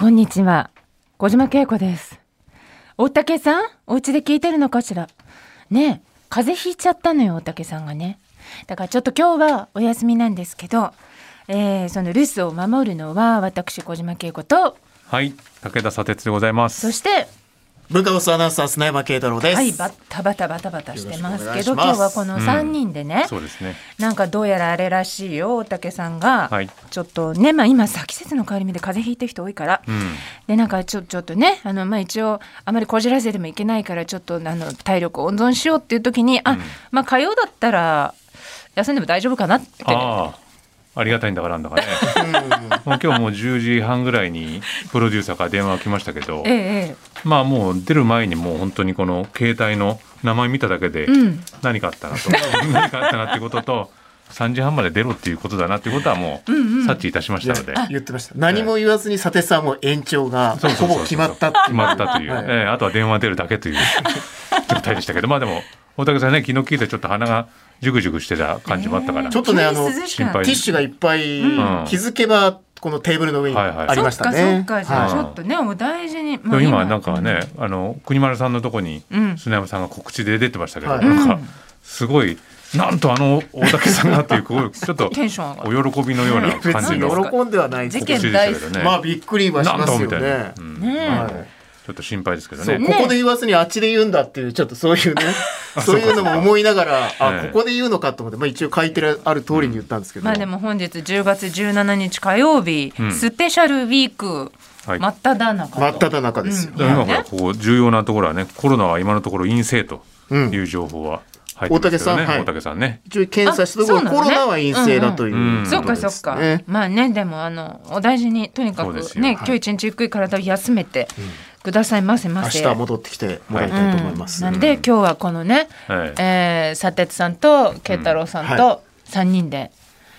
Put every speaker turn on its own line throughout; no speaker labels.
こんにちは。小島恵子です。大竹さんお家で聞いてるのかしら？ねえ、風邪ひいちゃったのよ、大竹さんがね。だからちょっと今日はお休みなんですけど、えーその留守を守るのは私、小島恵子と、
はい、武田砂鉄でございます。
そして、
文化放送アナウンサー砂山慶太郎です。
はい、バッタバタバタバタしてますけど、今日はこの3人でね、
そうですね。
なんかどうやらあれらしいよ、大竹さんが、
はい
ちょっとね、まあ今さ、季節の変わり目で風邪ひいてる人多いから、
うん。
でなんかちょちょっとねあの、まあ、一応あまりこじらせてもいけないからちょっとあの体力を温存しようっていう時にあ、まあ火曜だったら休んでも大丈夫かなって
ああ、ありがたいんだからなんだかね。もう今日もう10時半ぐらいにプロデューサーから電話が来ましたけど
え、ええ
まあもう出る前にもう本当にこの携帯の名前見ただけで
ん。
何かあったなと、何かあったなっていうことと。3時半まで出ろっていうことだなっていうことはもう察知いたしましたので、
言ってました。何も言わずに佐哲さんも延長がほぼ決まったっていう。
決まったという、
はい。
ええあとは電話出るだけという状態でしたけどまあでも大竹さんね昨日聞いてちょっと鼻がジュグジュグしてた感じもあったから、
ちょっとねあのティッシュがいっぱい、
ん。
気づけばこのテーブルの上に
はいはい。
ありましたね。
そっかそっか。じゃあ
はい。
ちょっとねお大事に、まあ
でも今なんかね、あの国丸さんのとこに
うん。
砂山さんが告知で出てましたけど、
はい。
なんかすごいなんとあの大竹さんがっていうこう ちょっと
テンション上がる
お喜びのような感じの
喜んではないです
事
けど。
件大好き
ね。
まあびっくりはし
なん
ますよ
とみたいな、
ね
う。ん。
ねえ、
はい
ちょっと心配ですけどね。
ここで言わずにあっちで言うんだっていうちょっとそういうね そういうのも思いながら
え
あ
え
ここで言うのかと思って、まあ、一応書いてある通りに言ったんですけど、
まあでも本日10月17日火曜日、
ん。
スペシャルウィーク
はい。
真っ只中と。
真っ只中です。よ、
今ほらここ重要なところはねコロナは今のところ陰性と
うん。
いう情報は入ってますけどね、
大竹さんはい。
大竹さんね。
一応検査したところ、コロナは陰性だという、
そっかそっか、
ね
まあねでもあのお大事にとにかくね
はい。
今日一日ゆっくり体を休めてくださいませま
明
せ。
日戻ってきてもらいたいと思います、
うん。なんで今日はこのね、
はい。
えー、佐哲さんと慶太郎さん
うん。は
と三人で、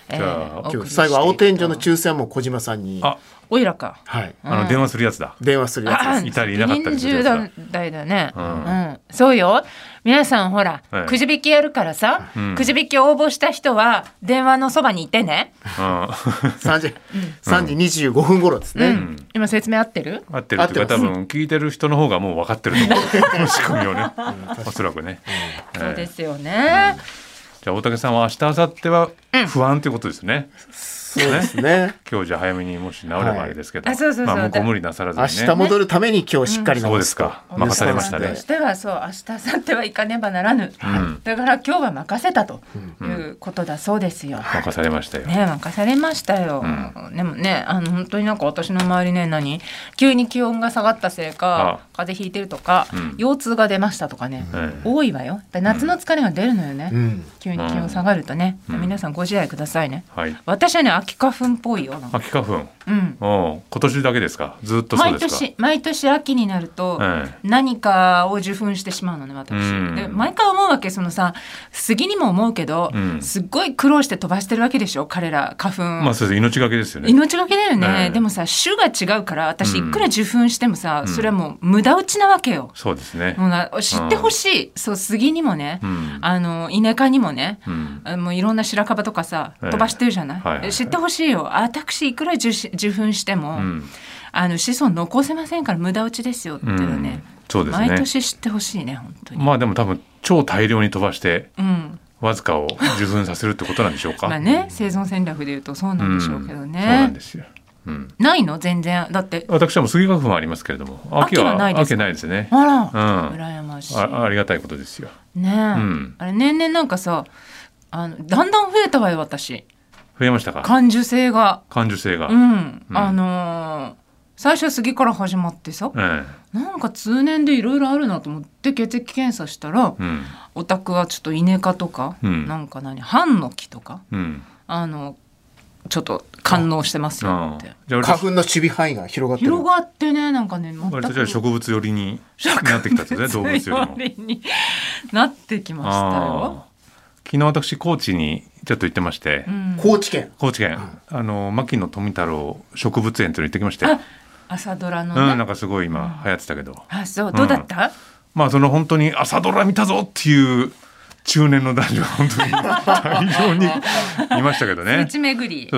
え
じゃあ
ー、お送り
今日
して
最後青天井の抽選はもう小島さんに。
あ
おいらか。
はい。
あの電話するやつだ、
電話するやつ
いたりいなかったりするやつだ。
代だね、う
うん。
んそうよ。皆さんほら、
はい
くじ引きやるからさ、
ん。
くじ引き応募した人は電話のそばにいてね、
うん。
3時三時25分頃ですね、
うん。今説明合ってる？
合ってるっていうか多分聞いてる人の方がもう分かってると思う。仕組みをね。おそらくね、
そうですよね、
じゃあ大竹さんは明日明後日は不安ということですね、
そうですね。
今日じゃあ早めにもし治ればあれですけど、
はい。あそうそうそう。
まあ向こう無理なさらずにね。
明日戻るために今日しっかり
そう
直と
ですすか任されましたね。
としてはそう明日明後日は行かねばならぬ、
ん。
だから今日は任せたということだそうですよ。
任されましたよ、
ね任されましたよ、でもねあの本当になんか私の周りね何？急に気温が下がったせいか
あ。
風邪ひいてるとか、
ん。
腰痛が出ましたとかね、
ええ。
多いわよ。で夏の疲れが出るのよね、
うん。
急に気温下がるとね、皆さんご自愛くださいね。
はい。
私はね秋花粉っぽいよ
秋花粉？
うん。
今年だけですか？ずっとそう
毎
ですか？
年毎年秋になると
ええ。
何かを受粉してしまうのね私、
うん。
で毎回思うわけそのさ杉にも思うけど、
うん。
すっごい苦労して飛ばしてるわけでしょ彼ら花粉、
まあそれで命がけですよね。
命がけだよね、
ええ。
でもさ種が違うから私
うん。
いくら受粉してもさ、それはもう無駄打ちなわけよ。
そうですね。
もうな知ってほしい、そう杉にもね、
うん。
あのイネ科にもね、もういろんな白樺とかさ
ええ。
飛ばしてるじゃない？知ってほしいよ。私いくら受受粉しても、
うん。
あの子孫残せませんから無駄打ちですよっていうのね、
そうですね。
毎年知ってほしいね本当に。
まあでも多分超大量に飛ばして
うん。
わずかを受粉させるってことなんでしょうか。
まあね生存戦略でいうとそうなんでしょうけどね。
うん。そうなんですよ、うん、
ないの？全然。だって
私はもう杉花粉はありますけれども秋は
ないですか？
秋ないですね。
あら、
うん。
羨ましい。
あありがたいことですよ。
ねえ、
ん。
あれ年々なんかさあのだんだん増えたわよ私
増えましたか？
感受性が。
感受性が、
うん、
うん。
あのー最初は杉から始まってさ
え
なんか通年でいろいろあるなと思って血液検査したら
えうん。
お宅はちょっとイネ科とか、
うん。
なんか何ハンノキとか
うん。
あのちょっと感応してますよって。
花粉の守備範囲が広がってる
広がってねなんかね全く。
割とじゃあ植物寄りに。なってきたんですね動物よりも
寄りになってきましたよ。
昨日私高知にちょっと行ってまして、
うん。
高知県。
高知県、あの牧野富太郎植物園というの行ってきましたよ
あ朝ドラの
うん、
ね、
なんかすごい今流行ってたけど、
あそうどうだった、
まあその本当に朝ドラ見たぞっていう中年の男女が本当に大量に いましたけどね。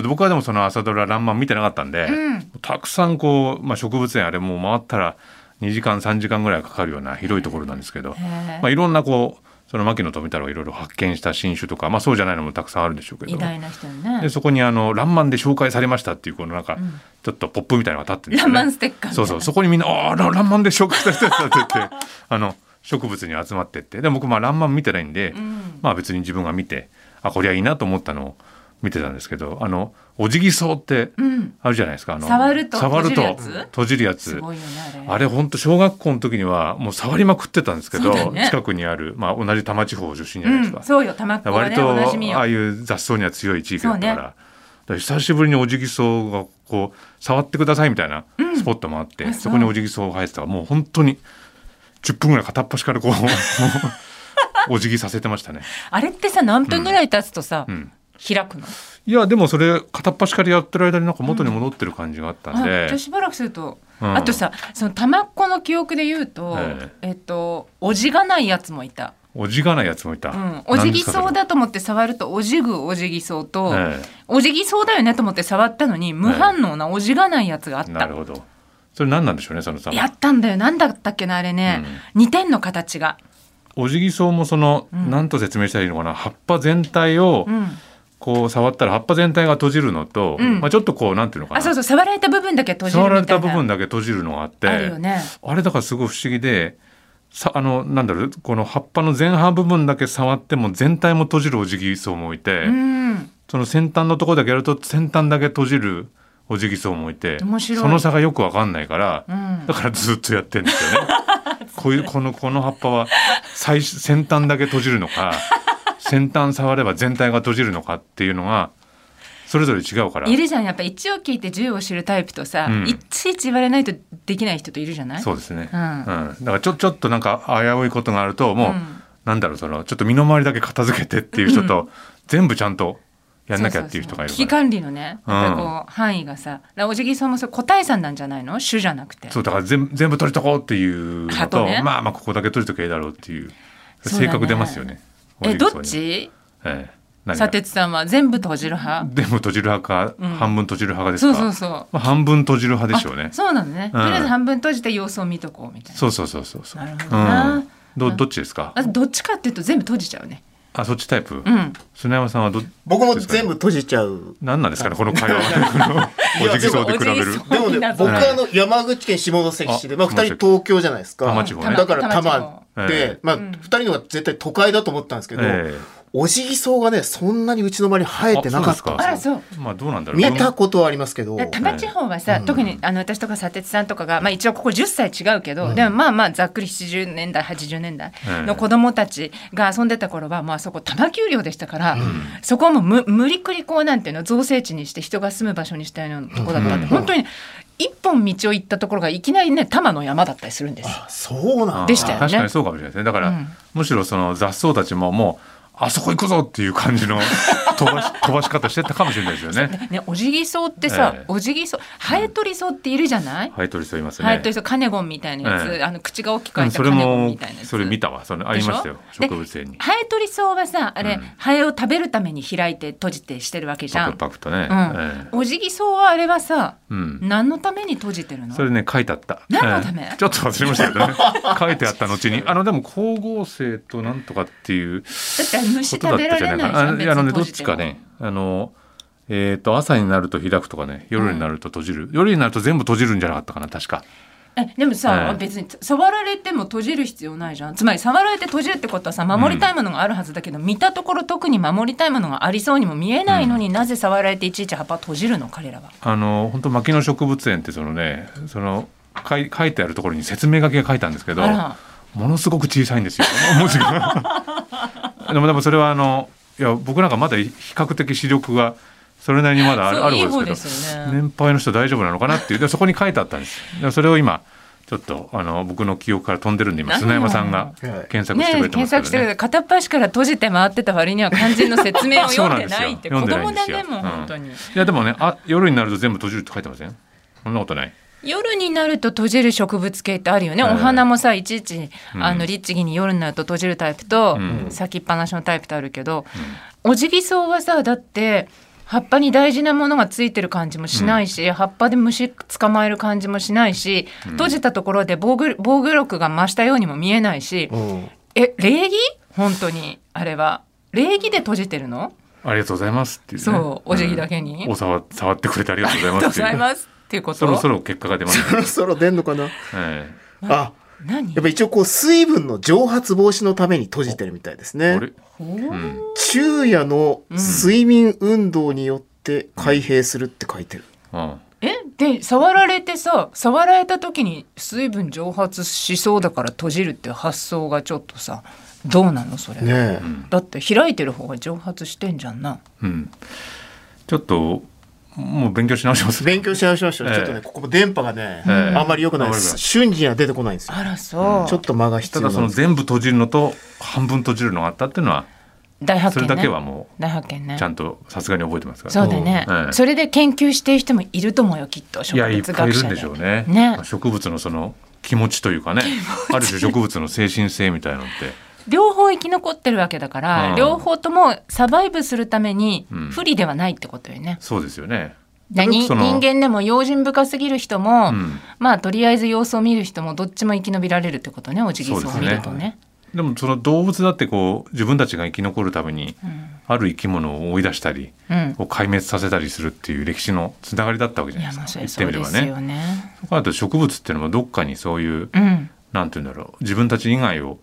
僕はでもその朝ドラ「らんまん」見てなかったんで、
うん。
たくさんこう、まあ、植物園あれもう回ったら2時間3時間ぐらいかかるような広いところなんですけど、まあ、いろんなこうその牧野富太郎がいろいろ発見した新種とか、まあ、そうじゃないのもたくさんあるんでしょうけど。
偉大な人よね。
でそこにあの「らんまん」で紹介されましたっていうこのなんか、
ん。
ちょっとポップみたいなのが立ってるんですよね。
ランマンステッカー
そうそう。そこにみんな「ああららんまんで紹介されたやつだ」って言って あの植物に集まってって。で僕まあらんまん見てないんで、
ん。
まあ別に自分が見てあこりゃいいなと思ったのを見てたんですけどあのおじぎそうって
うん。
あるじゃないですか、あの
触ると閉じるやつ？あれ。
本当小学校の時にはもう触りまくってたんですけど、
ね。
近くにある、まあ、同じ多摩地方出身じゃないですか、
うん、そうよ玉っこはね
割とああいう雑草には強い地域だったから,、久しぶりにおじぎ草がこう触ってくださいみたいなスポットもあって、
あそう。
そこにおじぎ草が生えてたからもう本当に10分ぐらい片っ端からこう お辞儀させてましたね。
あれってさ何分ぐらい経つとさ、
うん
開くの？
いやでもそれ片っ端からやってる間になんか元に戻ってる感じがあったん
あ
で、
じゃあしばらくすると、
うん。
あとさその玉っこの記憶で言うと、
え
え。っとおじがないやつもいた、
おじがないやつもいた。
うん、おじぎそう
だ。
だと思って触るとおじぐおじぎそうと、
え
おじぎそうだよねと思って触ったのに無反応なおじがないやつがあっ
え
た、
なるほど。それ何なんでしょうねそのさ。
やったんだよ。なんだったっけなあれね、似てんの形が、
おじぎ草もその、
うん。
なんと説明したらいいのかな。葉っぱ全体を
うん、
こう触ったら葉っぱ全体が閉じるのと、
うん。
まあちょっとこうなんていうのかな。
あそうそう触られた部分だけ閉じる
触られ
みたいな。
た部分だけ閉じるのがあって
あるよね。
あれだからすごい不思議でさあのなんだろうこの葉っぱの前半部分だけ触っても全体も閉じるおじぎ草もいて、
うん。
その先端のところだけやると先端だけ閉じるおじぎ草もいて
面白い。
その差がよくわかんないから、
うん。
だからずっとやってんですよね。こういうこのこの葉っぱは最初先端だけ閉じるのか先端触れば全体が閉じるのかっていうのがそれぞれ違うから。
いるじゃん。やっぱ一応聞いて10を知るタイプとさ、
うん。
いちいち言われないとできない人といるじゃない？
そうですね、
う
うん。んだからちょちょっとなんか危ういことがあるともう、
うん。
なんだろうそのちょっと身の回りだけ片付けてっていう人と、全部ちゃんとやんなきゃっていう人がいる
危機管理のねやっぱりこう、範囲がさおじぎさんもそれ個体差なんじゃないの？種じゃなくて。
そうだから全全部取りとこうっていうのと、
鳩ね。
まあまあここだけ取りとけばいいだろうっていう。性格出ますよね。
えどっち？
ええ。
砂鉄さんは全部閉じる派？
全部閉じる派か、
うん。
半分閉じる派がです
そう
か
そうそう。
まあ、半分閉じる派でしょうね。
あそうなのね、
うん。
とりあえず半分閉じて様子を見とこうみたいな。
そうそうそうそうそう。
なるほどな。
うん、どどっちですか？
あどっちかっていうと全部閉じちゃうね。
あそっちタイプ、
うん。
砂山さんはど
僕も全部閉じちゃう。
何なんですかねこの会話。おじぎそうで比べる。
おじぎそう。
でもね、
謎
僕はあの山口県下関市で、まあ二人東京じゃないですか。
多摩地方ね。
だから多
多摩
まあ
うん。
二人のが絶対都会だと思ったんですけど、
え
おじぎ草がね、そんなにうちの周りに生えてなかった。ん
あら
ですよ。
そう。
えまあどうなんだろう。
見たことはありますけど、
で多摩地方はさ、
うん
特にあの私とか砂鉄さんとかが、まあ、一応ここ10歳違うけど、でもまあまあざっくり70年代80年代の子供たちが遊んでた頃は、まあそこ多摩丘陵でしたから、そこはもうむ無理くりこうなんていうの造成地にして人が住む場所にしたようなとこだったんで、
うん。
本当に一本道を行ったところがいきなりね多摩の山だったりするんです
そうなんだ。
でしたよね。
確かにそうかもしれないですね。だから、
うん。
むしろその雑草たちももうあそこ行くぞっていう感じの 飛ばし飛ばし方してたかもしれないですよね。
ね、おじぎ草ってさ、
ええ。
おじぎ草ハエトリ草っているじゃない、
ハエトリソいますね。
ハエトリ草カネゴンみたいなやつ、
ええ。
あの口が大きく開いたカネゴン
も
みたいなやつ。
それ見たわ。それありましたよ。植物園に。
ハエトリ草はさあれ、
うん。
ハエを食べるために開いて閉じてしてるわけじゃ
パ
ん
クパクとね。
うん。
え
おじぎ草はあれはさ
えうん。
何のために閉じてるの？
それね書いてあった。
何のため？
ええ。ちょっと忘れましたけどね。書いてあった後に。あのでも光合成となんとかっていう。
だって虫
ことだった
食べられ
じゃない
じゃ
あのねどっちかね。あの。えー、と朝になると開くとかね夜になると閉じる、夜になると全部閉じるんじゃなかったかな確か。
えでもさ、
ええ。
別に触られても閉じる必要ないじゃん。つまり触られて閉じるってことはさ守りたいものがあるはずだけど、見たところ特に守りたいものがありそうにも見えないのに、なぜ触られていちいち葉っぱを閉じるの彼らは。
あの本当牧野植物園ってそのねその書い書いてあるところに説明書きが書いたんですけどものすごく小さいんですよ。文字がでもでもそれはあのいや僕なんかまだ比較的視力がそれなりにまだある
方で
す
すよね。
けど年配の人大丈夫なのかなっていうでそこに書いてあったんです。でそれを今ちょっとあの僕の記憶から飛んでるんで今
何
砂山さんが
はい。
検索してくれて
検
ますけどね
索してる片っ端から閉じて回ってた割には肝心の説明を 読んでないって子供だねもう
読んでないんですよ。
本当に。
いやでもねあ夜になると全部閉じるって書いてませんそんなことない
夜になると閉じる植物系ってあるよね、
ええ
お花もさいちいち
うん。
あの律儀に夜になると閉じるタイプと、
うん。
咲きっぱなしのタイプとあるけど、オジギソウはさだって葉っぱに大事なものがついてる感じもしないし、葉っぱで虫捕まえる感じもしないし、閉じたところで防具防具力が増したようにも見えないし、
うん。
え礼儀？本当にあれは。礼儀で閉じてるの？
ありがとうございますっていう、ね、
そうお辞儀だけに。
うん。お触触ってくれてありがとうございますっていう
こと？
そろそろ結果が出ます、
そろそろ出んのかな？
え
あ
何？
やっぱ一応こう水分の蒸発防止のために閉じてるみたいですね。
うん、
昼夜の睡眠運動によって開閉するって書いてる、
うん。
えで触られてさ触られた時に水分蒸発しそうだから閉じるっていう発想がちょっとさどうなの？それ、
ねえ、
だって開いてる方が蒸発してんじゃんな。
うん、ちょっともう勉強し直します
勉強し直しましょう、
ええ。
ちょっとねここも電波がね、
ええ。
あんまり良くないです。瞬時には出てこないんですよ。
あらそう、
ちょっと間が必
ただその全部閉じるのと半分閉じるのがあったっていうのは
大発見ね。
それだけはも
大発見ね。
うちゃんとさすがに覚えてますから。
そうだね、
ええ。
それで研究している人もいると思うよきっと植
いやいっ
物
ぱいいるん
で
しょうね。
ね。
植物のその気持ちというかね。ある種植物の精神性みたいなのって
両方生き残ってるわけだから、
うん
両方ともサバイブするために
うん
不利ではないってことよね。
そうですよね。
人間でも用心深すぎる人も、
うん
まあとりあえず様子を見る人もどっちも生き延びられるってことねおじぎそうを見るとね。
でもその動物だってこう自分たちが生き残るためにある生き物を追い出したり、
うん
を壊滅させたりするっていう歴史のつながりだったわけじゃないですか。言ってみればね。
ですよね。
あと植物っていうのもどっかにそういう、
うん
なんて言うんだろう自分たち以外を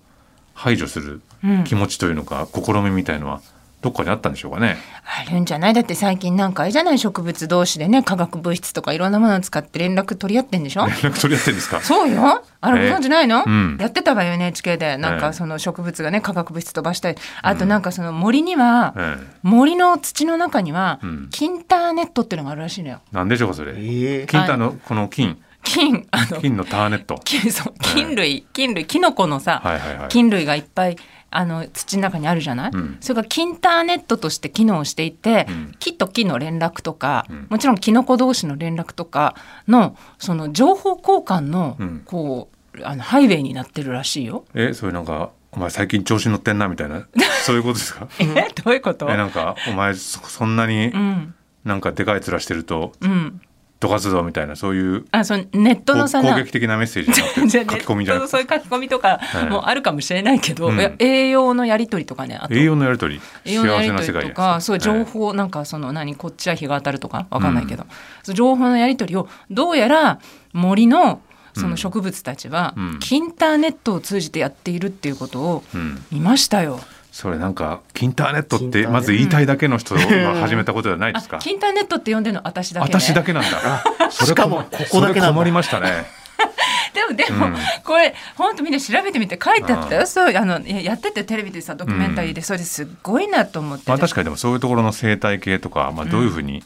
排除する
うん。
気持ちというのか、試みみたいのはどっかにあったんでしょうかね。
あるんじゃない？だって最近なんかあれじゃない？植物同士でね化学物質とかいろんなものを使って連絡取り合ってんでしょ？
連絡取り合ってるんですか？
そうよ。あれ
え
ご存知ないの、
うん。
やってたわよ NHK でなん
ええ。
かその植物がね化学物質飛ばしたり。あとなんかその森には、
ええ、
森の土の中には、
うん。
キンターネットっていうのがあるらしいのよ。
なんでしょうかそれ。
ええ。
金太のこの金
菌あの
金のターネット。
菌そう菌類菌類キノコのさ、
はいはいはい。
菌類がいっぱいあの土の中にあるじゃない、
うん。
それがキンターネットとして機能していて、
うん。
木と木の連絡とか、
うん。
もちろんキノコ同士の連絡とかのその情報交換の、
うん。
こうあのハイウェイになってるらしいよ。
えそれなんかお前最近調子に乗ってんなみたいな？そういうことですか？
えどういうこと？
えなんかお前そそんなに
うん。
なんかでかい面してると
うん、
どかすぞみたいなそういう
あそのネットの
攻撃的なメッセージじゃなくて
じゃあ
書き込みじゃなくて。
ネットのそういう書き込みとか
はい。
もあるかもしれないけど、
うん。
いや栄養のやり取りとかね
栄養のやり取り。幸せな世界
と
か
かそう情報なんかその何こっちは日が当たるとかわかんないけど、その情報のやり取りをどうやら森のその植物たちは
うん。
キンターネットを通じてやっているっていうことを見ましたよ。
それなんかキンターネットってまず言いたいだけの人が始めたことじゃないです
あ
か？
キンターネットって呼んでるの私だけ、ね、
私だけなんだ。それ
しかもここだけ
困りましたね。
でもでも、
うん。
これ本当みんな調べてみて書いてあったよ、
う
そうあのいややっててテレビでさドキュメンタリーで、それですっごいなと思って、
まあ確かにでもそういうところの生態系とか、まあ、どういうふうに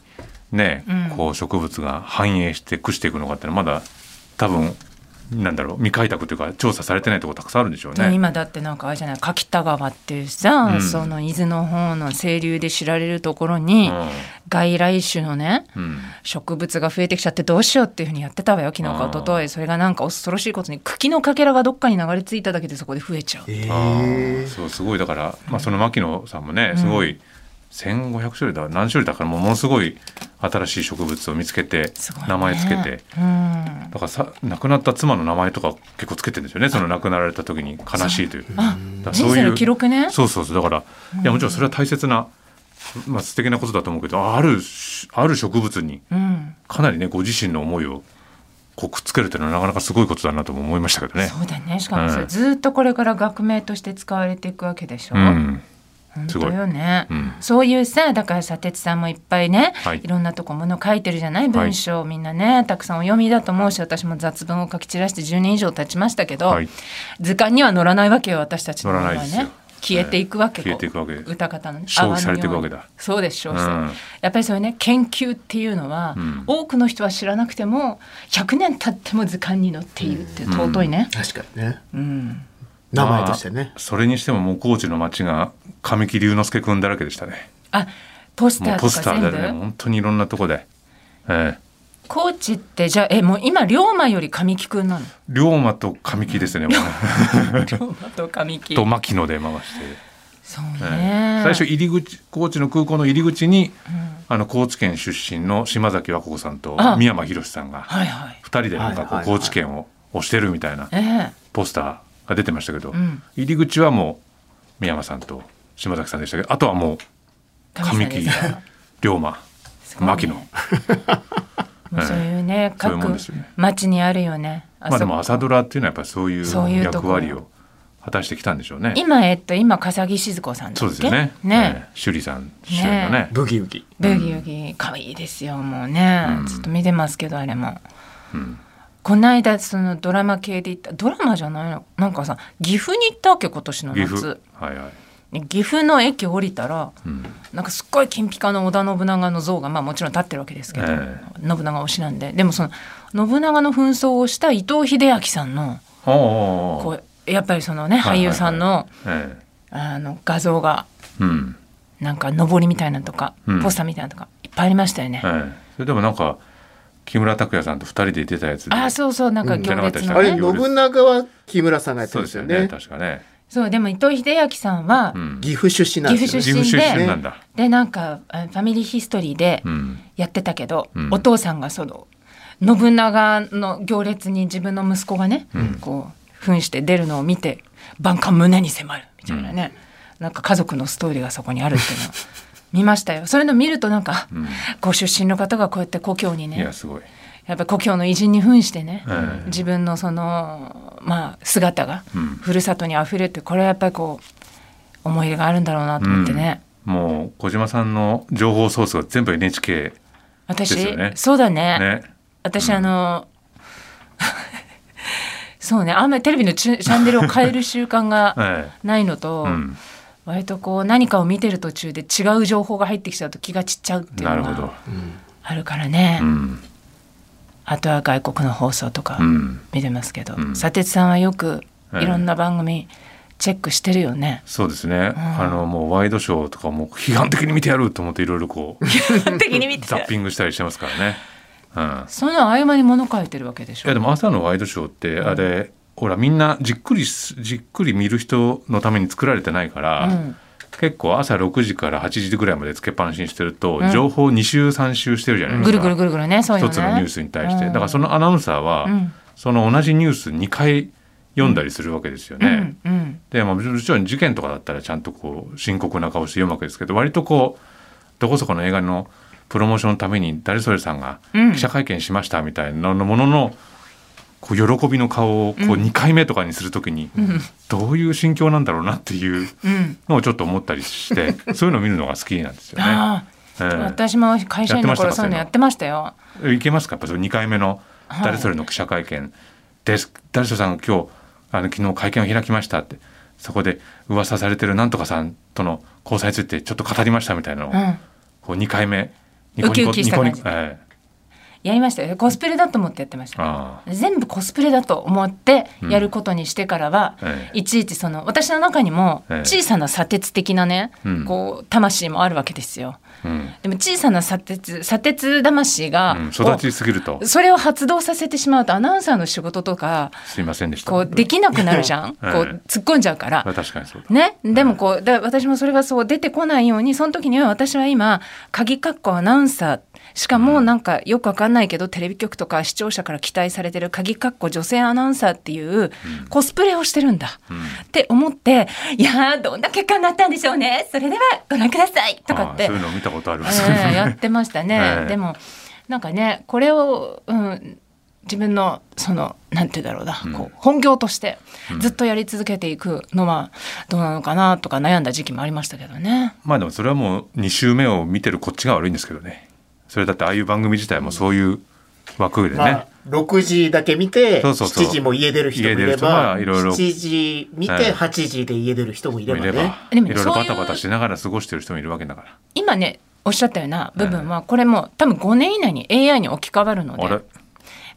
ね、
うん。
こう植物が繁栄して駆していくのかっていうのはまだ多分なんだろう未開拓というか調査されてないところたくさんあるんでしょうね。
で今だってなんかあれじゃない柿田川っていうさ、
うん。
その伊豆の方の清流で知られるところに、外来種のね
うん。うん
植物が増えてきちゃってどうしようっていうふうにやってたわよ昨日か一昨日。それがなんか恐ろしいことに茎のかけらがどっかに流れ着いただけでそこで増えちゃう。
え
あー。
え
そうすごい。だから、まあ、その牧野さんもねすごい1,500種類だ何種類だからもうものすごい新しい植物を見つけて名前つけて。
うん。
だからさ亡くなった妻の名前とか結構つけてるんですよねその亡くなられた時に悲しいという。
あ
だから
人生の記録ね。
そうそうそう。だから、いやもちろんそれは大切な、まあ、素敵なことだと思うけどあるある植物に
うん。
かなりねご自身の思いをこうくっつけるというのはなかなかすごいことだなとも思いましたけどね。
そうだね。しかもずっとこれから学名として使われていくわけでしょ、
うんすごい。
よね、
うん。
そういうさだからさ哲さんもいっぱいね、
はい。
い、ろんなとこもの書いてるじゃない？文章、みんなねたくさんお読みだと思うし私も雑文を書き散らして10年以上経ちましたけど、
はい。
図鑑には載らないわけよ私たちのものは
載らないですよ。
ね。消えていくわけ、
消えていくわけ。
歌方のね。
消費されていくわけだ。
そうです消費され
うん。
やっぱりそういうね研究っていうのは、
うん。
多くの人は知らなくても100年経っても図鑑に載っているっていう尊いね、
確かにね。
うん
名前としてね。
まあそれにしてももう高知の町が神木隆之介君だらけでしたね。
あポスターと
もうポスタ
か全部
ーでね本当にいろんなとこで、ええ。
コーチってじゃあえもう今龍馬より神木くんなの？
龍馬と神木ですね。もう。
龍馬と神木。
と牧野で回して。
そう
え
ね。
え最初入り口高知の空港の入り口に
うん。
あの高知県出身の島崎和歌子さんと
あ。
三山ひろしさんが
はいはい。
二人でなんかこう高知県を推してるみたいな
ええ。
ポスターが出てましたけど、
うん。
入り口はもう三山さんと島崎さんでしたけどあとはもう神木龍馬牧野。
そういうね
そういう
各
もんですよね。
町にあるよね。
まあでも
そ
朝ドラっていうのはやっぱりそういう役割を果たしてきたんでしょうね。
今えっと今笠木静子さんだっけ？
そうですよね。
ね、
ええ趣里さん主演のね。
ブギウギ。
ブギウギ。可愛いですよもうね、
うん。
ずっと見てますけどあれも。
うん
この間そのドラマ系で行ったドラマじゃないの？なんかさ岐阜に行ったわけ今年の
岐
夏
阜？はいはい。
岐阜の駅降りたら
うん。
なんかすっごい金ピカの織田信長の像がまあもちろん立ってるわけですけど、
え
信長推しなんで。でもその信長の紛争をした伊藤英明さんのこうやっぱりそのね俳優さんの
え
あの画像が
えうん。
なんか上りみたいなのとか、
うん。
ポスターみたいなのとかいっぱいありましたよね。
ええ。それでもなんか木村拓哉さんと二人で出たやつで。
あそうそうなんか行列
うん
の
あれ、
ね、
うん
信長は木村さんがやって
そう
るんですよね。
ですよね。確かね。
そうでも伊藤英明さんは、
うん
岐阜出身なんですよね。
岐阜
出身なんだ。
でなんかあファミリーヒストリーで
うん。
やってたけど、
うん
お父さんがその信長の行列に自分の息子がね、
うん
こう扮して出るのを見て万感胸に迫るみたいなね、なんか家族のストーリーがそこにあるっていうのを見ましたよ。そういうの見るとなんか、
うん。
ご出身の方がこうやって故郷にね。
いやすごい。
やっぱり故郷の偉人に扮してね、
ええ。
自分のそのまあ姿が
うん。
ふるさとにあふれてこれはやっぱりこう思い入れがあるんだろうなと思ってね、
もう小島さんの情報ソースが全部 NHK
私、
ですよね。
そうだね。
ね。
私、あの そうね。あんまりテレビのチャンネルを変える習慣が
え
ないのと、
えうん。
割とこう何かを見てる途中で違う情報が入ってきちゃうと気が散っちゃうっていうの
なるほど
が。あるからね、
うん。
あとは外国の放送とか
うん。
見てますけど、
うん
砂鉄さんはよく
ええ
いろんな番組チェックしてるよね。
そうですね。あのもうワイドショーとかもう批判的に見てやると思っていろいろこう
的に見て
ザッピングしたりしてますからね。うん。
その合間に物書いてるわけでしょ。
いやでも朝のワイドショーってあれ、ほらみんなじっくりすじっくり見る人のために作られてないから、
うん。
結構朝6時から8時ぐらいまでつけっぱなしにしてると、
うん。
情報2週3週してるじゃないですか。
ぐるぐるぐるぐるねそういうのね。
一つのニュースに対して、
うん。
だからそのアナウンサーは、
うん。
その同じニュース2回読んだりするわけですよね。
うんうん。
でまあもちろん事件とかだったらちゃんとこう深刻な顔して読むわけですけど割とこうどこそこの映画のプロモーションのために誰それさんが
うん。
記者会見しましたみたいなもののこう喜びの顔をこう2回目とかにするときに
うん。
どういう心境なんだろうなっていう
うん。
のをちょっと思ったりして そういうのを見るのが好きなんですよね。ええ。
私も会社員の頃そういうのやってましたよ。
いけますか？やっぱその2回目の誰それの記者会見。です、誰それさんが今日あの昨日会見を開きましたってそこで噂されてるなんとかさんとの交際についてちょっと語りましたみたいなのを、
うん。
こう2回目
ウキウキした感じ。
ニコニコえ
やりましたよ。コスプレだと思ってやってました。全部コスプレだと思ってやることにしてからは、
ええ。
いちいちその私の中にも
ええ。
小さな砂鉄的なね、
うん。
こう魂もあるわけですよ。
うん。
でも小さな砂鉄砂鉄魂が、
うん、育ちすぎると。
それを発動させてしまうとアナウンサーの仕事とか
すいませんでした。
こうできなくなるじゃん、
ええ。
こう突っ込んじゃうから。
確かにそう。だ
ね、でもこうだ私もそれがそう出てこないようにその時には私は今鍵括弧アナウンサーしかもなんかよくわかんないけどテレビ局とか視聴者から期待されてる鍵括弧女性アナウンサーっていうコスプレをしてるんだ、
うん。
って思っていやーどんな結果になったんでしょうね。それではご覧ください。とかって。
そういうのを見たことある、
ええやってましたね、
ええ
でもなんかねこれを、うん、自分のそのなんて言うんだろうな、
うん。
こう本業として
うん。
ずっとやり続けていくのはどうなのかなとか悩んだ時期もありましたけどね。
まあでもそれはもう2週目を見てるこっちが悪いんですけどねそれだってああいう番組自体もそういう枠でね、
まあ、6時だけ見て、
そうそうそう。
7時も家出る人もいれば、
がいろいろ。
7時見て
はい。
8時で家出る人もいればね。
いれば。
でも
いろいろバタバタしながら過ごしてる人もいるわけだから。
今ねおっしゃったような部分はこれも多分5年以内に AI に置き換わるので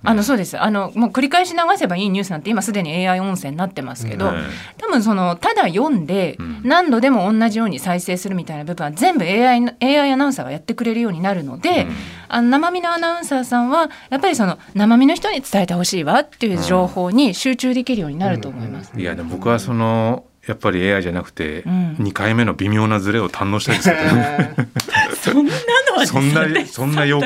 あのそうです。あのもう繰り返し流せばいいニュースなんて今すでに AI 音声になってますけど、
ね。
多分そのただ読んで
ん。
何度でも同じように再生するみたいな部分は全部 AI, の AI アナウンサーがやってくれるようになるので、
うん。
あの生身のアナウンサーさんはやっぱりその生身の人に伝えてほしいわっていう情報に集中できるようになると思います。
いやでも僕はそのやっぱり AI じゃなくて
ん。
2回目の微妙なズレを堪能したいですけど、
そんなのは
そんなそんな要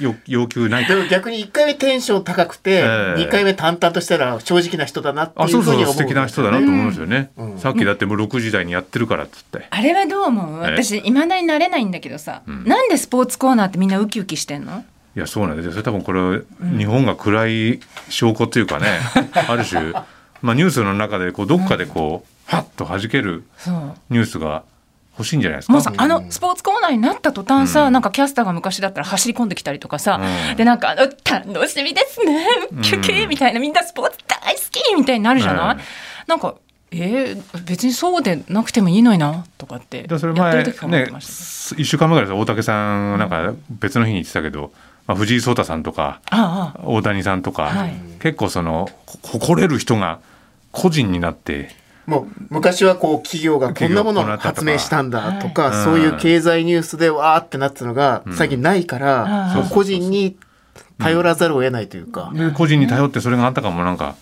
要 要求ない。
でも逆に1回目テンション高くて、
ええ。
2回目淡々としたら正直な人だなって
あそうう
いふうに思う。
そう素敵な人だなと思うんですよね、
うん。
さっきだってもう6時台にやってるからっつって、
あれはどう思う
え
私いまだになれないんだけどさ、
ん。
なんでスポーツコーナーってみんなウキウキしてんの？
いやそうなんですよ。それ多分これ、日本が暗い証拠というかね ある種、まあ、ニュースの中でこうどっかでこう、ハッと弾ける
そう。
ニュースが欲しいんじゃないですか？
もうさあのスポーツコーナーになった途端さ、
うん。
なんかキャスターが昔だったら走り込んできたりとかさ、
うん。
でなんかあの楽しみですねキュキ
うん。
みたいなみんなスポーツ大好きみたいになるじゃない、
うん。
なんかえー、別にそうでなくてもいいのになとかってやって
前
る時から思っ
ね
てました、
1週間前ぐらいです大竹さんなんか別の日に言ってたけど、まあ、藤井聡太さんとか大谷さんとか、
はい。
結構そのこ誇れる人が個人になって
もう昔はこう企業がこんなものを発明したんだとか、
はい。
そういう経済ニュースでわーってなってたのが、最近ないから、個人に頼らざるを得ないというか、
で個人に頼ってそれがあったかもなんか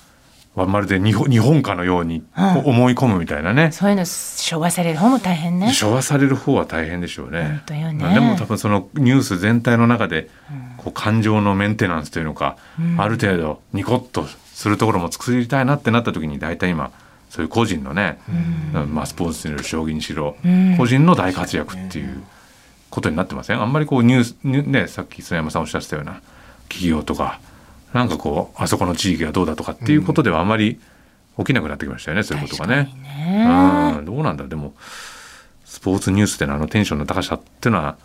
まるで日本日本かのように
うん。
思い込むみたいなね、
そういうの昭和される方も大変ね。
処罰される方は大変でしょうね。
ね。
まあでも多分そのニュース全体の中でこう感情のメンテナンスというのか、ある程度ニコッとするところも作りたいなってなった時に大体今そういう個人のね、まあ、スポーツにしろ将棋にしろ、
ん。
個人の大活躍っていうことになってません？あんまりこうニュースねさっき曽山さんおっしゃってたような企業とかなんかこうあそこの地域がどうだとかっていうことではあんまり起きなくなってきましたよね、そういうことがね。
ね。
うん。どうなんだ？でもスポーツニュースってのはあのテンションの高さっていうのは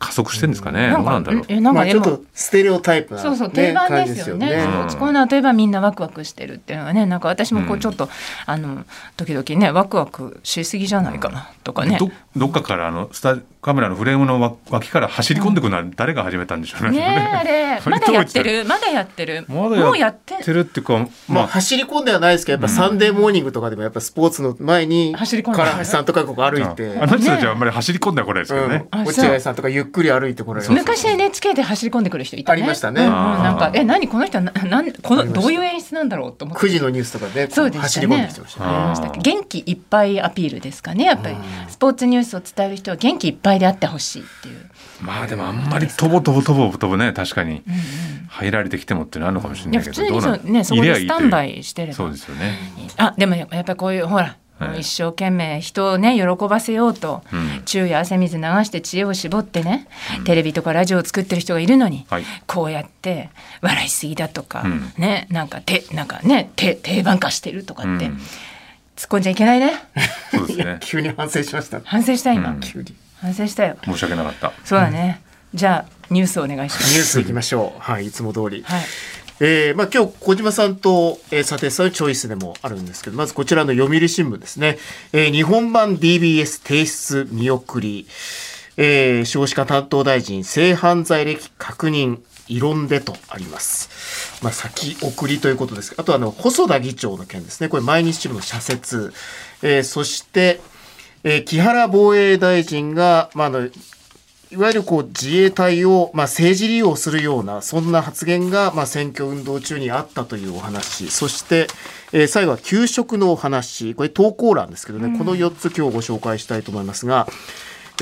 加速してるんですかね、どうなんだろう？
まあちょっ
えなんかでも、
とステレオタイプな、
そうそう
ね
定番
感じ
ですよね。
うん
スポーツコーナーといえばみんなワクワクしてるっていうのがね、なんか私もこうちょっと、あの時々ねワクワクしすぎじゃないかなとかね。
どどっかからあのスタカメラのフレームの脇から走り込んでくるのは誰が始めたんでしょうね。
ねえあれ。まだやってる？まだやってる？
まだ
もうやって
てるっていうか、
まあ、
まあ、
走り込んではないですけど、やっぱサンデーモーニングとかでもやっぱスポーツの前に、
走り込んで
唐橋さんとかここ歩いて、
あの人たちはあんまり走り込んではこないですけどね。
落合さんとかゆっくり歩いてこられる。
昔 NHK で走り込んでくる人いたね。
ありましたね。
うん。なんかえ何？この人はななんこのどういう演出なんだろうと思って。
9時のニュースとかで、走り込んで
ね
きてましたね。
ありました。っけ元気いっぱいアピールですかねやっぱり。
うん。
スポーツニュースを伝える人は元気いっぱいであってほしいっていう。
まあでもあんまりとぼとぼとぼとぼね確かに。入られてきてもっていうのはあるのかもしれないけど
普通にそねそこでスタンバイしてれば。
そうですよね。
あでもやっぱりこういうほら、
はい
一生懸命人をね喜ばせようと、
うん。
昼夜汗水流して知恵を絞ってね、テレビとかラジオを作ってる人がいるのに、
はい。
こうやって笑いすぎだとか、
うん。
ねなんかてなんかねて定番化してるとかって、
うん
突っ込んじゃいけないね
そうですね。
急に反省しました。
反省した今、
うん
急に。
反省したよ
申し訳なかった。
そうだね、じゃあニュースお願いします
ニュースいきましょう。はい、いつも通り。
はい
えーまあ、今日小島さんと、えー、佐藤さんのチョイスでもあるんですけどまずこちらの読売新聞ですね、えー日本版 DBS 提出見送り、えー少子化担当大臣性犯罪歴確認異論でとあります。まあ、先送りということです。あとはあの細田議長の件ですね。これ毎日新聞の社説、えーそして、えー木原防衛大臣が、まあ、あのいわゆるこう自衛隊をまあ政治利用するようなそんな発言がまあ選挙運動中にあったというお話。そして、えー最後は給食のお話。これ投稿欄ですけどね、この4つ今日ご紹介したいと思いますが、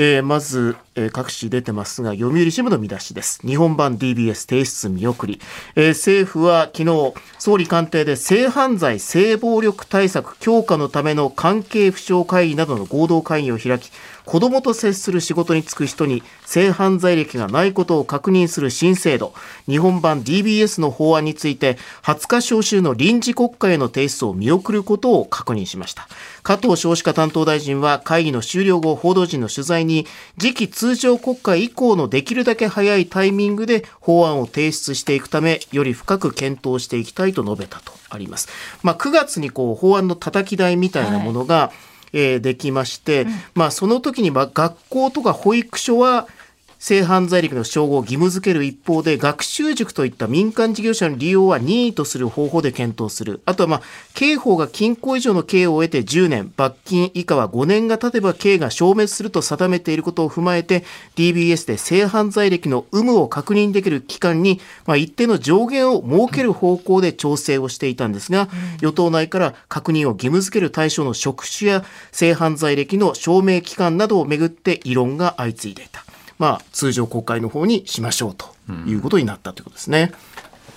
えーまず、えー各紙出てますが読売新聞の見出しです。日本版 DBS 提出見送り、えー政府は昨日総理官邸で性犯罪性暴力対策強化のための関係府省会議などの合同会議を開き子どもと接する仕事に就く人に性犯罪歴がないことを確認する新制度。日本版 DBS の法案について20日召集の臨時国会への提出を見送ることを確認しました。加藤少子化担当大臣は会議の終了後報道陣の取材に次期通常国会以降のできるだけ早いタイミングで法案を提出していくためより深く検討していきたいと述べたとあります、まあ、9月にこう法案の叩き台みたいなものが、えーできまして、まあ、その時には学校とか保育所は性犯罪歴の照合を義務付ける一方で、学習塾といった民間事業者の利用は任意とする方法で検討する。あとは、まあ、刑法が禁錮以上の刑を得て10年、罰金以下は5年が経てば刑が消滅すると定めていることを踏まえて、DBS で性犯罪歴の有無を確認できる期間に、まあ、一定の上限を設ける方向で調整をしていたんですが、与党内から確認を義務付ける対象の職種や性犯罪歴の証明期間などをめぐって異論が相次いでいた。まあ、通常国会の方にしましょうということになったということですね。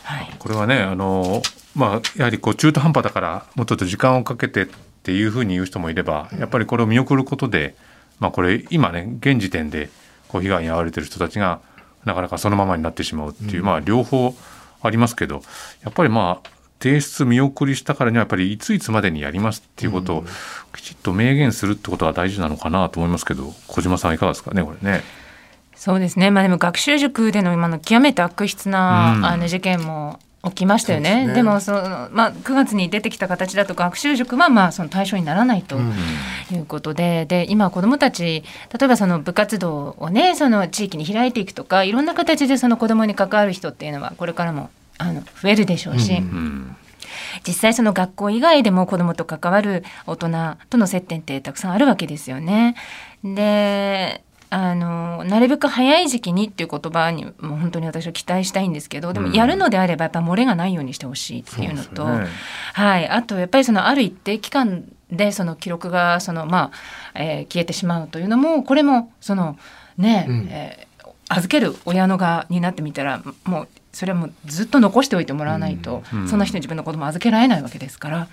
はい。
これはねあの、まあ、やはりこう中途半端だからもうちょっと時間をかけてっていうふうに言う人もいればやっぱりこれを見送ることで、まあ、これ今ね現時点でこう被害に遭われてる人たちがなかなかそのままになってしまうっていう、まあ両方ありますけどやっぱりまあ提出見送りしたからにはやっぱりいついつまでにやりますっていうことをきちっと明言するってことが大事なのかなと思いますけど小島さんいかがですかねこれね。
そうですね。まあでも学習塾での今の極めて悪質な、
うん
あの事件も起きましたよね。で
そうで
もそのまあ9月に出てきた形だと学習塾はまあその対象にならないと。いうことでで今子どもたち例えばその部活動をねその地域に開いていくとかいろんな形でその子どもに関わる人っていうのはこれからもあの増えるでしょうし、
うん
実際その学校以外でも子どもと関わる大人との接点ってたくさんあるわけですよね。であのなるべく早い時期にっていう言葉にもう本当に私は期待したいんですけどでも
うん。
やるのであればやっぱ漏れがないようにしてほしいっていうのと、
ね。
はい、あとやっぱりそのある一定期間でその記録がその、まあえー消えてしまうというのもこれもそのね、
うん。
えー預ける親の側になってみたらもうそれはもうずっと残しておいてもらわないと、
うん。
そんな人に自分の子供を預けられないわけですから。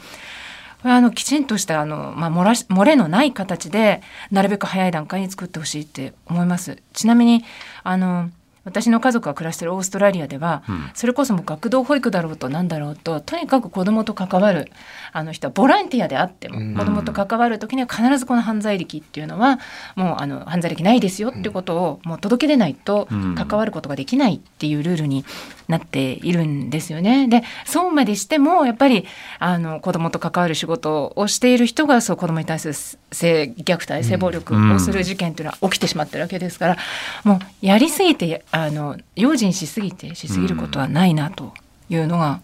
これあのきちんとしたあの、まあ、漏らし漏れのない形でなるべく早い段階に作ってほしいって思います。ちなみにあの私の家族が暮らしているオーストラリアでは、
うん。
それこそもう学童保育だろうとなんだろうととにかく子どもと関わるあの人はボランティアであっても、
うん。
子どもと関わる時には必ずこの犯罪歴っていうのはもうあの犯罪歴ないですよっていうことをもう届け出ないと
うん。
関わることができないっていうルールになっているんですよね。でそうまでしてもやっぱりあの子どもと関わる仕事をしている人がそう子どもに対する性虐待性暴力をする事件っていうのは起きてしまってるわけですから、もうやりすぎてあの用心しすぎてしすぎることはないなというのが、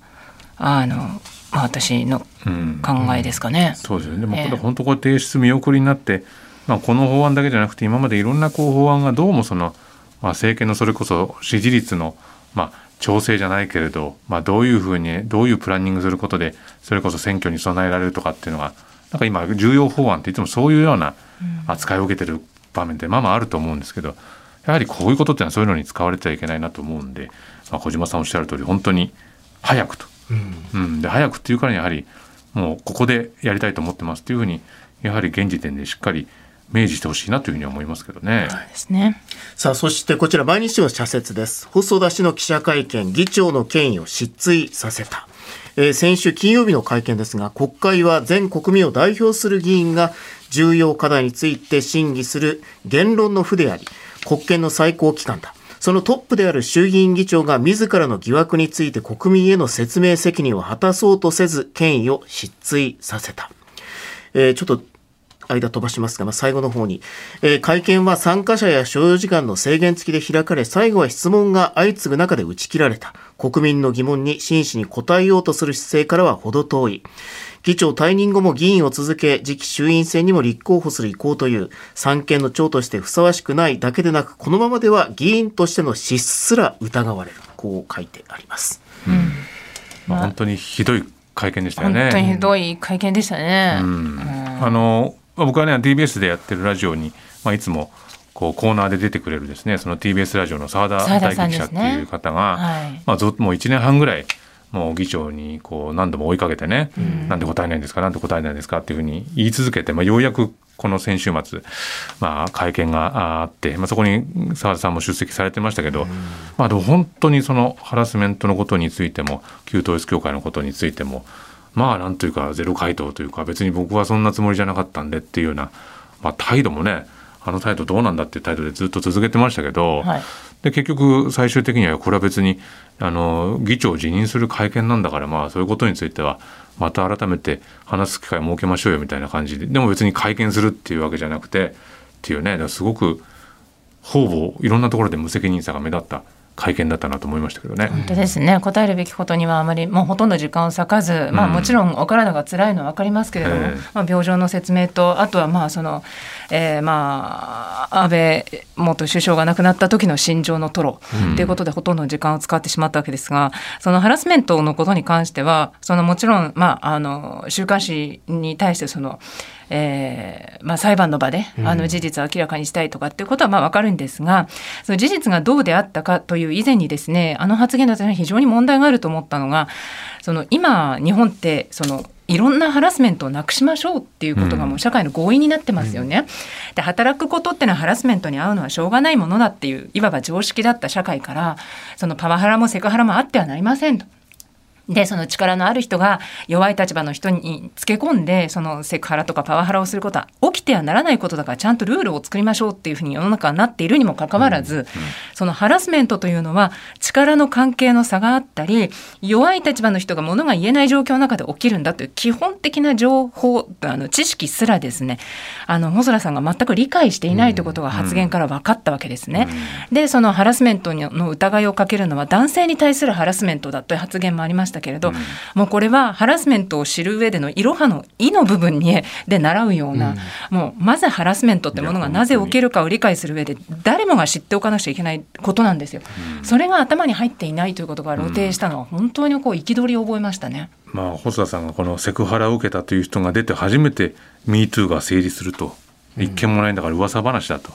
あのまあ私の
うん。
考えですかね。
そうですよね。でも
ええ。
これ本当これ提出見送りになって、まあこの法案だけじゃなくて今までいろんなこう法案がどうもそのまあ政権のそれこそ支持率のまあ調整じゃないけれど、まあどういうふうにどういうプランニングすることでそれこそ選挙に備えられるとかっていうのがなんか今重要法案っていつもそういうような扱いを受けてる場面ってまあまああると思うんですけど、やはりこういうことっていうのはそういうのに使われてはいけないなと思うんで、まあ小島さんおっしゃる通り本当に早くと。うん、で早くっていうからにやはりもうここでやりたいと思ってますっていうふうにやはり現時点でしっかり明示してほしいなというふうに思いますけどね。
ですね。
さあ、そしてこちら毎日の社説です。細田氏の記者会見、議長の権威を失墜させた。えー先週金曜日の会見ですが、国会は全国民を代表する議員が重要課題について審議する言論の府であり、国権の最高機関だ。そのトップである衆議院議長が自らの疑惑について国民への説明責任を果たそうとせず、権威を失墜させた。えーちょっと間飛ばしますが、まあ、最後の方に、えー会見は参加者や所要時間の制限付きで開かれ、最後は質問が相次ぐ中で打ち切られた。国民の疑問に真摯に答えようとする姿勢からは程遠い。議長退任後も議員を続け、次期衆院選にも立候補する意向という、三権の長としてふさわしくないだけでなく、このままでは議員としての資質すら疑われる。こう書いてあります。
まあ、本当にひどい会見でしたよ
本
ね。
当にひどい会見でしたね。
うんあの僕はね TBS でやってるラジオに、まあ、いつもこうコーナーで出てくれるですね。その TBS ラジオの澤田大樹記者っていう方が、
はい。
まあ、ずっともう1年半ぐらいもう議長にこう何度も追いかけてね、なんで答えないんですかなんで答えないんですかっていうふうに言い続けて、まあ、ようやくこの先週末、まあ、会見があって、まあ、そこに澤田さんも出席されてましたけど、まあ、でも本当にそのハラスメントのことについても旧統一教会のことについてもまあなんというかゼロ回答というか別に僕はそんなつもりじゃなかったんでっていうような、まあ、態度もねあの態度どうなんだっていう態度でずっと続けてましたけど、
はい。
で結局最終的にはこれは別にあの議長を辞任する会見なんだからまあそういうことについてはまた改めて話す機会を設けましょうよみたいな感じででも別に会見するっていうわけじゃなくてっていうねすごくほぼいろんなところで無責任さが目立った会見だったなと思いましたけどね。
本当ですね。答えるべきことにはあまりもうほとんど時間を割かず、まあ、もちろんお体が辛いのは分かりますけれども、
ええ。
まあ、病状の説明とあとはまあその、えー、まあ安倍元首相が亡くなった時の心情の吐露ということでほとんどの時間を使ってしまったわけですがそのハラスメントのことに関してはそのもちろん、まあ、あの週刊誌に対してそのえーまあ、裁判の場であの事実を明らかにしたいとかっていうことはまあ分かるんですが、その事実がどうであったかという以前にですねあの発言のは非常に問題があると思ったのがその今日本ってそのいろんなハラスメントをなくしましょうっていうことがもう社会の合意になってますよね。で働くことってのはハラスメントに遭うのはしょうがないものだっていういわば常識だった社会からそのパワハラもセクハラもあってはなりませんと。でその力のある人が弱い立場の人につけ込んでそのセクハラとかパワハラをすることは起きてはならないことだからちゃんとルールを作りましょうっていうふうに世の中はなっているにもかかわらず、そのハラスメントというのは力の関係の差があったり弱い立場の人が物が言えない状況の中で起きるんだという基本的な情報あの知識すらですねあの細田さんが全く理解していないということが発言から分かったわけですね。でそのハラスメントの疑いをかけるのは男性に対するハラスメントだという発言もありましたけれど、もうこれはハラスメントを知る上でのいろはの「い」の部分にで習うような、もうまずハラスメントってものがなぜ起きるかを理解する上で誰もが知っておかなくちゃいけないことなんですよ。それが頭に入っていないということが露呈したのは本当にこう憤りを覚えましたね。
まあ、細田さんがこのセクハラを受けたという人が出て初めて「MeToo」が成立すると。一件もないんだから噂話だと。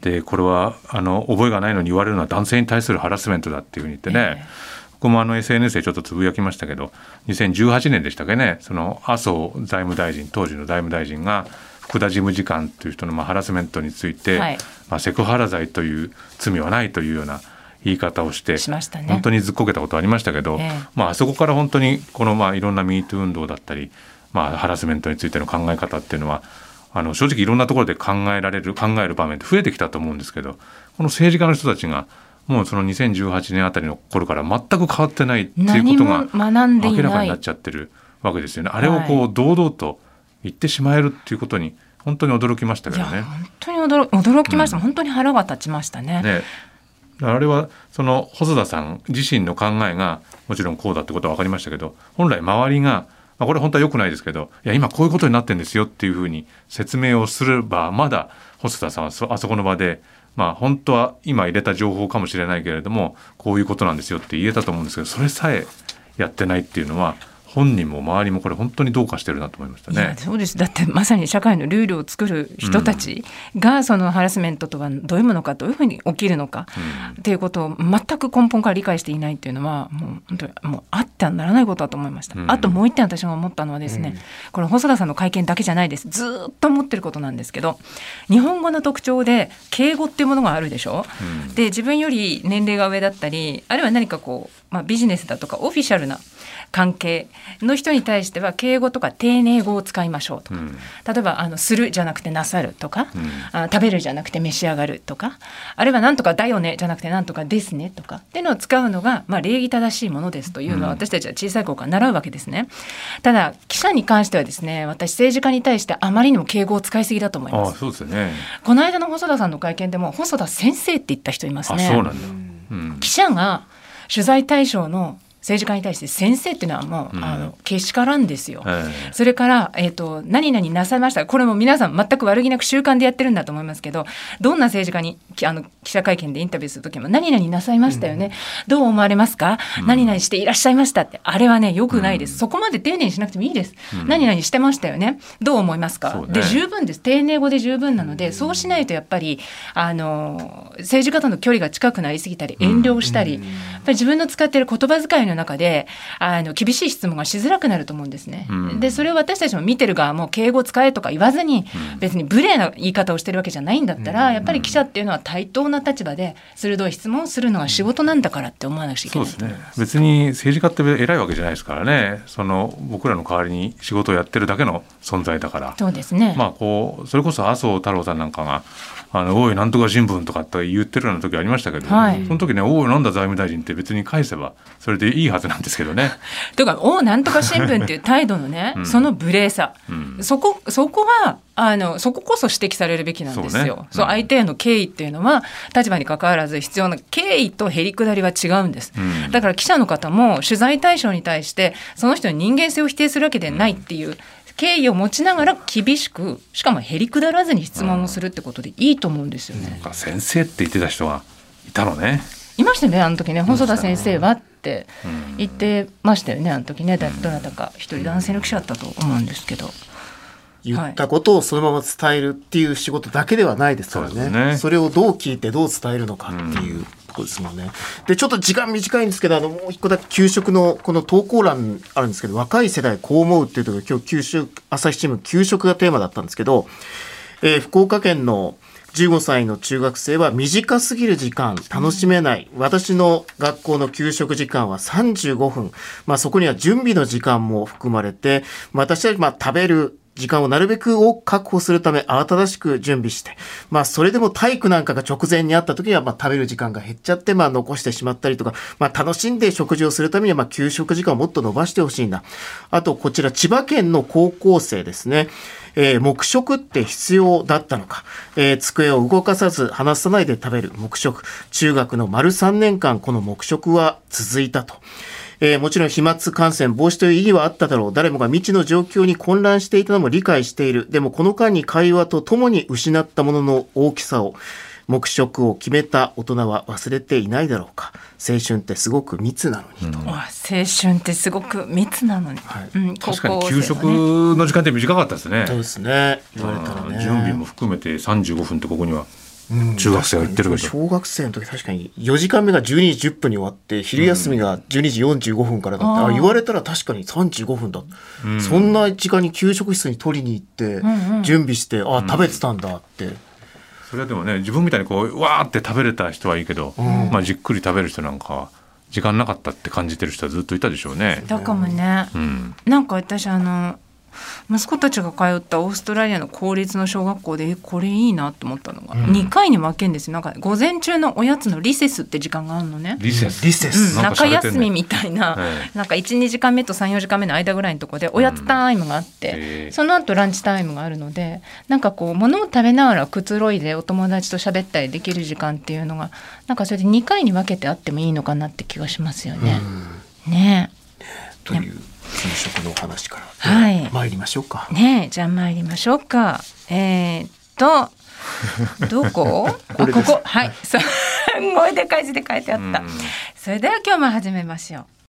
でこれはあの覚えがないのに言われるのは男性に対するハラスメントだっていうふうに言ってね、僕もあの SNS でちょっとつぶやきましたけど2018年でしたっけね。その麻生財務大臣当時の財務大臣が福田事務次官という人のまあハラスメントについて、
はい。
まあ、セクハラ罪という罪はないというような言い方をして
しましたね。
本当にずっこけたことありましたけど、
ええ。
まあ、あそこから本当にこのまあいろんな MeToo 運動だったり、まあ、ハラスメントについての考え方っていうのはあの正直いろんなところで考えられる考える場面って増えてきたと思うんですけどこの政治家の人たちがもうその2018年あたりの頃から全く変わってないっていうことが明らかになっちゃってるわけですよね。あれをこう堂々と言ってしまえるっていうことに本当に驚きましたけどね。
本当に驚驚きました、本当に腹が立ちましたね。
ね、あれはその細田さん自身の考えがもちろんこうだってことは分かりましたけど本来周りが、まあ、これ本当は良くないですけどいや今こういうことになってるんですよっていうふうに説明をすればまだ細田さんはそあそこの場で、まあ、本当は今入れた情報かもしれないけれどもこういうことなんですよって言えたと思うんですけどそれさえやってないっていうのは本人も周りもこれ本当にどうかしてるなと思いましたね。
そうです。だってまさに社会のルールを作る人たちがそのハラスメントとはどういうものかどういうふうに起きるのかっていうことを全く根本から理解していないっていうのはもう本当にもうあってはならないことだと思いました、
うん。
あともう一点私が思ったのはですね、これ細田さんの会見だけじゃないです。ずーっと思ってることなんですけど日本語の特徴で敬語っていうものがあるでしょ、
うん。
で自分より年齢が上だったりあるいは何かこう、まあ、ビジネスだとかオフィシャルな関係の人に対しては敬語とか丁寧語を使いましょうとか、
うん
例えばあの「する」じゃなくて「なさる」とか、
うん
あ食べるじゃなくて召し上がるとかあるいは「なんとかだよね」じゃなくて「なんとかですね」とかっていうのを使うのが、まあ、礼儀正しいものですというのは
うん
私たちは小さい頃から習うわけですね。ただ記者に関してはですね私政治家に対してあまりにも敬語を使いすぎだと思い
ああ
ます。
そうですよね。
この間の細田さんの会見でも細田先生って言った人いますね。
あそうなんだ。うん
記者が取材対象の政治家に対して先生っていうのはもう、
うん
あのけしからんですよ。
ええ
それから、えっ、と、何々なさいました。これも皆さん全く悪気なく習慣でやってるんだと思いますけど、どんな政治家に、きあの、記者会見でインタビューするときも、何々なさいましたよね。どう思われますか、何々していらっしゃいましたって。あれはね、良くないです。そこまで丁寧にしなくてもいいです。
うん
何々してましたよね。どう思いますか、
ね
で、十分です。丁寧語で十分なので、そうしないとやっぱり、あの、政治家との距離が近くなりすぎたり、遠慮したり、やっぱり自分の使っている言葉遣いの中で、あの、厳しい質問がしづらくなると思うんですね。
うん
で、それを私たちも見てる側も敬語使えとか言わずに、
うん
別に無礼な言い方をしてるわけじゃないんだったら、やっぱり記者っていうのは対等な立場で鋭い質問をするのが仕事なんだからって思わなくちゃいけ
そうですね
ないと思います。
別に政治家って偉いわけじゃないですからねその僕らの代わりに仕事をやってるだけの存在だから
そうですね。
まあこうそれこそ麻生太郎さんなんかが「あのおいなんとか新聞」とかって言ってるような時ありましたけど、
はい
その時ね「おいなんだ財務大臣」って別に返せばそれでいいいはずなんですけどね。
というか「おなんとか新聞」っていう態度のね、
うん
その無礼さ、
うん
そこそこはあのそここそ指摘されるべきなんですよ。
そうね
そ相手への敬意っていうのは立場に関わらず必要な敬意とへりくだりは違うんです。
うん
だから記者の方も取材対象に対してその人の人間性を否定するわけでないっていう敬意を持ちながら厳しくしかもへりくだらずに質問をするってことでいいと思うんですよね。
なんか先生って言ってた人がいたのね。
いましたねあの時ね細田先生はって
うん
言ってましたよねあの時ねだどなたか一人男性の記者だったと思うんですけど。
言ったことをそのまま伝えるっていう仕事だけではないですからね。
そね
それをどう聞いてどう伝えるのかっていうところですもんね。で、ちょっと時間短いんですけど、あの、もう一個だけ給食のこの投稿欄あるんですけど、若い世代こう思うっていうところで今日給食、朝日新聞給食がテーマだったんですけど、えー福岡県の15歳の中学生は短すぎる時間楽しめない、私の学校の給食時間は35分、まあ、そこには準備の時間も含まれてまあ私はまあ食べる時間をなるべく多く確保するため慌ただしく準備して、まあそれでも体育なんかが直前にあった時にはまあ食べる時間が減っちゃってまあ残してしまったりとか、まあ楽しんで食事をするためにはまあ給食時間をもっと伸ばしてほしいんだ。あとこちら千葉県の高校生ですね。えー黙食って必要だったのか、えー机を動かさず離さないで食べる黙食中学の丸3年間この黙食は続いたと。えーもちろん飛沫感染防止という意義はあっただろう。誰もが未知の状況に混乱していたのも理解している。でもこの間に会話とともに失ったものの大きさを、黙食を決めた大人は忘れていないだろうか。青春ってすごく密なのにと。
わ青春ってすごく密なのに、
はい
うん、
確かに給食の時間って短かったですね。
そうですね。言われたらね。
うん準備も含めて35分ってここには
うん
中学生が言ってるけど。
小学生の時確かに4時間目が12時10分に終わって昼休みが12時45分からだって、
うん
あ言われたら確かに35分だ、
うん。
そんな時間に給食室に取りに行って、準備してあ食べてたんだって、
それはでもね自分みたいにこうわーって食べれた人はいいけど、
ん。
まあじっくり食べる人なんかは時間なかったって感じてる人はずっといたでしょうね。
だかもね、
うん、
なんか私あの息子たちが通ったオーストラリアの公立の小学校でえこれいいなと思ったのが、
うん。
2回に分けんですよなんか午前中のおやつのリセスって時間があるのね。
リセス。
リセス、
うん、
なんか
中休みみたいな、
え
なんか12時間目と34時間目の間ぐらいのところでおやつタイムがあって、
へえ。
その後ランチタイムがあるのでなんかこう物を食べながらくつろいでお友達と喋ったりできる時間っていうのがなんかそれで2回に分けてあってもいいのかなって気がしますよね。ね。
という給食のお話から、
はい。
参りましょうか。
えねえじゃあ参りましょうか。えー、っ とどこ？
こ
ここ。はい。すんごい でかい字で書いてあった。
うん。
それでは今日も始めましょう。